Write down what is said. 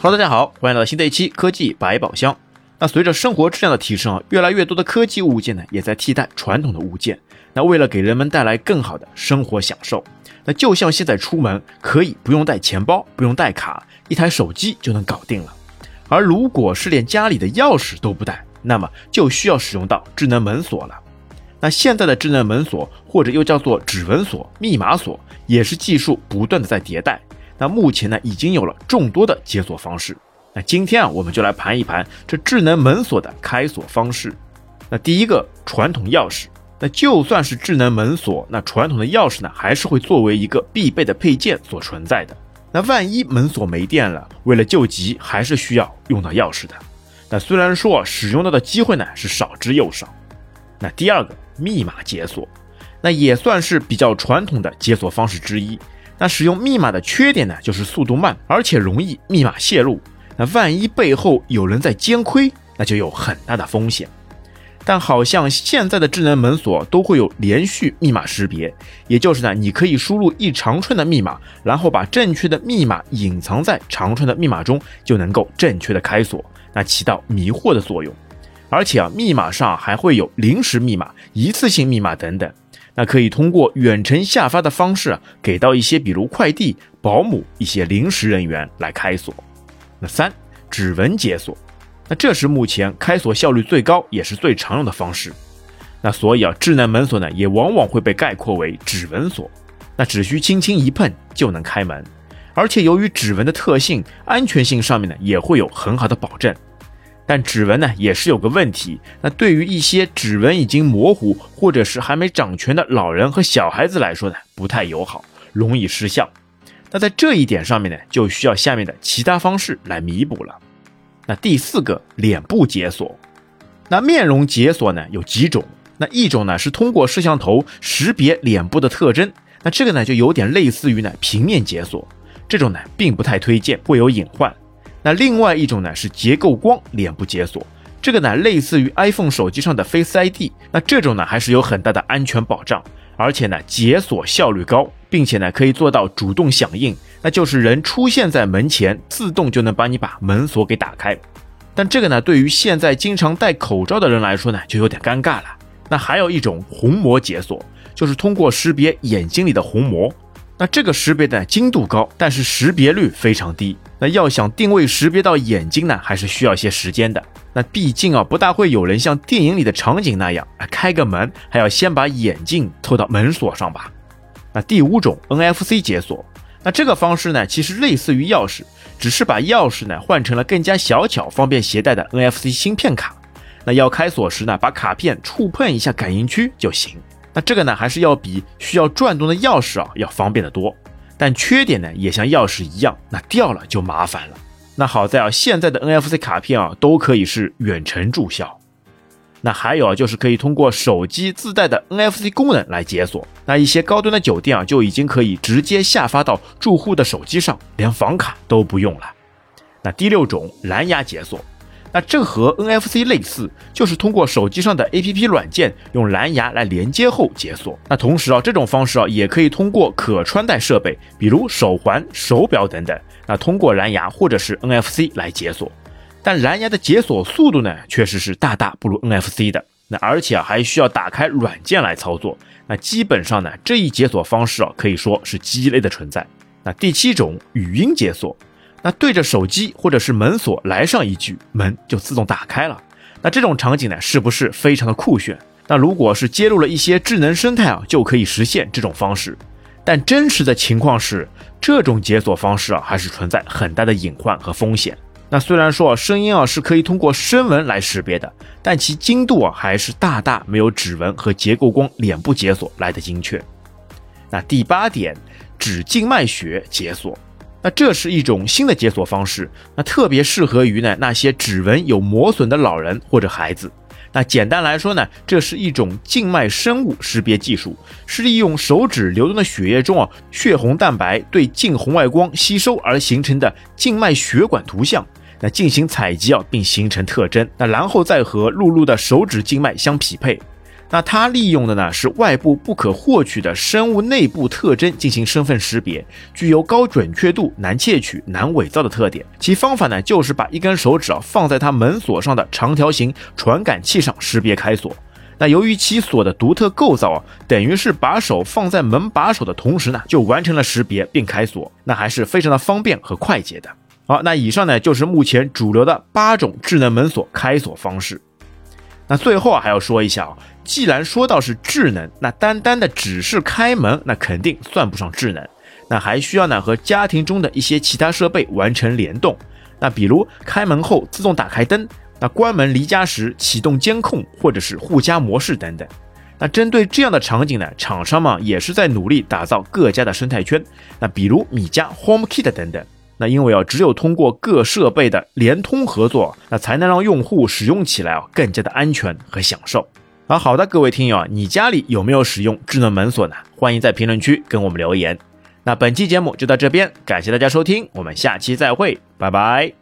Hello，大家好，欢迎来到新的一期科技百宝箱。那随着生活质量的提升啊，越来越多的科技物件呢，也在替代传统的物件。那为了给人们带来更好的生活享受，那就像现在出门可以不用带钱包，不用带卡，一台手机就能搞定了。而如果是连家里的钥匙都不带，那么就需要使用到智能门锁了。那现在的智能门锁，或者又叫做指纹锁、密码锁，也是技术不断的在迭代。那目前呢，已经有了众多的解锁方式。那今天啊，我们就来盘一盘这智能门锁的开锁方式。那第一个，传统钥匙。那就算是智能门锁，那传统的钥匙呢，还是会作为一个必备的配件所存在的。那万一门锁没电了，为了救急，还是需要用到钥匙的。那虽然说使用到的机会呢是少之又少。那第二个，密码解锁，那也算是比较传统的解锁方式之一。那使用密码的缺点呢，就是速度慢，而且容易密码泄露。那万一背后有人在监窥，那就有很大的风险。但好像现在的智能门锁都会有连续密码识别，也就是呢，你可以输入一长串的密码，然后把正确的密码隐藏在长串的密码中，就能够正确的开锁，那起到迷惑的作用。而且啊，密码上还会有临时密码、一次性密码等等。那可以通过远程下发的方式啊，给到一些比如快递、保姆一些临时人员来开锁。那三指纹解锁，那这是目前开锁效率最高也是最常用的方式。那所以啊，智能门锁呢也往往会被概括为指纹锁。那只需轻轻一碰就能开门，而且由于指纹的特性，安全性上面呢也会有很好的保证。但指纹呢也是有个问题，那对于一些指纹已经模糊或者是还没长全的老人和小孩子来说呢，不太友好，容易失效。那在这一点上面呢，就需要下面的其他方式来弥补了。那第四个，脸部解锁。那面容解锁呢有几种？那一种呢是通过摄像头识别脸部的特征，那这个呢就有点类似于呢平面解锁，这种呢并不太推荐，会有隐患。那另外一种呢是结构光脸部解锁，这个呢类似于 iPhone 手机上的 Face ID，那这种呢还是有很大的安全保障，而且呢解锁效率高，并且呢可以做到主动响应，那就是人出现在门前，自动就能帮你把门锁给打开。但这个呢对于现在经常戴口罩的人来说呢就有点尴尬了。那还有一种虹膜解锁，就是通过识别眼睛里的虹膜。那这个识别的精度高，但是识别率非常低。那要想定位识别到眼睛呢，还是需要一些时间的。那毕竟啊，不大会有人像电影里的场景那样，啊，开个门还要先把眼镜凑到门锁上吧。那第五种 NFC 解锁，那这个方式呢，其实类似于钥匙，只是把钥匙呢换成了更加小巧、方便携带的 NFC 芯片卡。那要开锁时呢，把卡片触碰一下感应区就行。那这个呢，还是要比需要转动的钥匙啊要方便的多，但缺点呢也像钥匙一样，那掉了就麻烦了。那好在啊，现在的 NFC 卡片啊都可以是远程注销。那还有啊，就是可以通过手机自带的 NFC 功能来解锁。那一些高端的酒店啊就已经可以直接下发到住户的手机上，连房卡都不用了。那第六种蓝牙解锁。那这和 NFC 类似，就是通过手机上的 APP 软件用蓝牙来连接后解锁。那同时啊，这种方式啊也可以通过可穿戴设备，比如手环、手表等等，那通过蓝牙或者是 NFC 来解锁。但蓝牙的解锁速度呢，确实是大大不如 NFC 的。那而且啊，还需要打开软件来操作。那基本上呢，这一解锁方式啊，可以说是鸡肋的存在。那第七种语音解锁。那对着手机或者是门锁来上一句，门就自动打开了。那这种场景呢，是不是非常的酷炫？那如果是接入了一些智能生态啊，就可以实现这种方式。但真实的情况是，这种解锁方式啊，还是存在很大的隐患和风险。那虽然说声音啊是可以通过声纹来识别的，但其精度啊还是大大没有指纹和结构光脸部解锁来的精确。那第八点，指静脉血解锁。那这是一种新的解锁方式，那特别适合于呢那些指纹有磨损的老人或者孩子。那简单来说呢，这是一种静脉生物识别技术，是利用手指流动的血液中啊血红蛋白对近红外光吸收而形成的静脉血管图像，那进行采集啊并形成特征，那然后再和录入的手指静脉相匹配。那它利用的呢是外部不可获取的生物内部特征进行身份识别，具有高准确度、难窃取、难伪造的特点。其方法呢就是把一根手指啊放在它门锁上的长条形传感器上识别开锁。那由于其锁的独特构造啊，等于是把手放在门把手的同时呢，就完成了识别并开锁，那还是非常的方便和快捷的。好，那以上呢就是目前主流的八种智能门锁开锁方式。那最后啊还要说一下啊，既然说到是智能，那单单的只是开门，那肯定算不上智能。那还需要呢和家庭中的一些其他设备完成联动。那比如开门后自动打开灯，那关门离家时启动监控或者是护家模式等等。那针对这样的场景呢，厂商嘛也是在努力打造各家的生态圈。那比如米家 HomeKit 等等。那因为啊，只有通过各设备的联通合作，那才能让用户使用起来啊更加的安全和享受。啊，好的，各位听友啊，你家里有没有使用智能门锁呢？欢迎在评论区跟我们留言。那本期节目就到这边，感谢大家收听，我们下期再会，拜拜。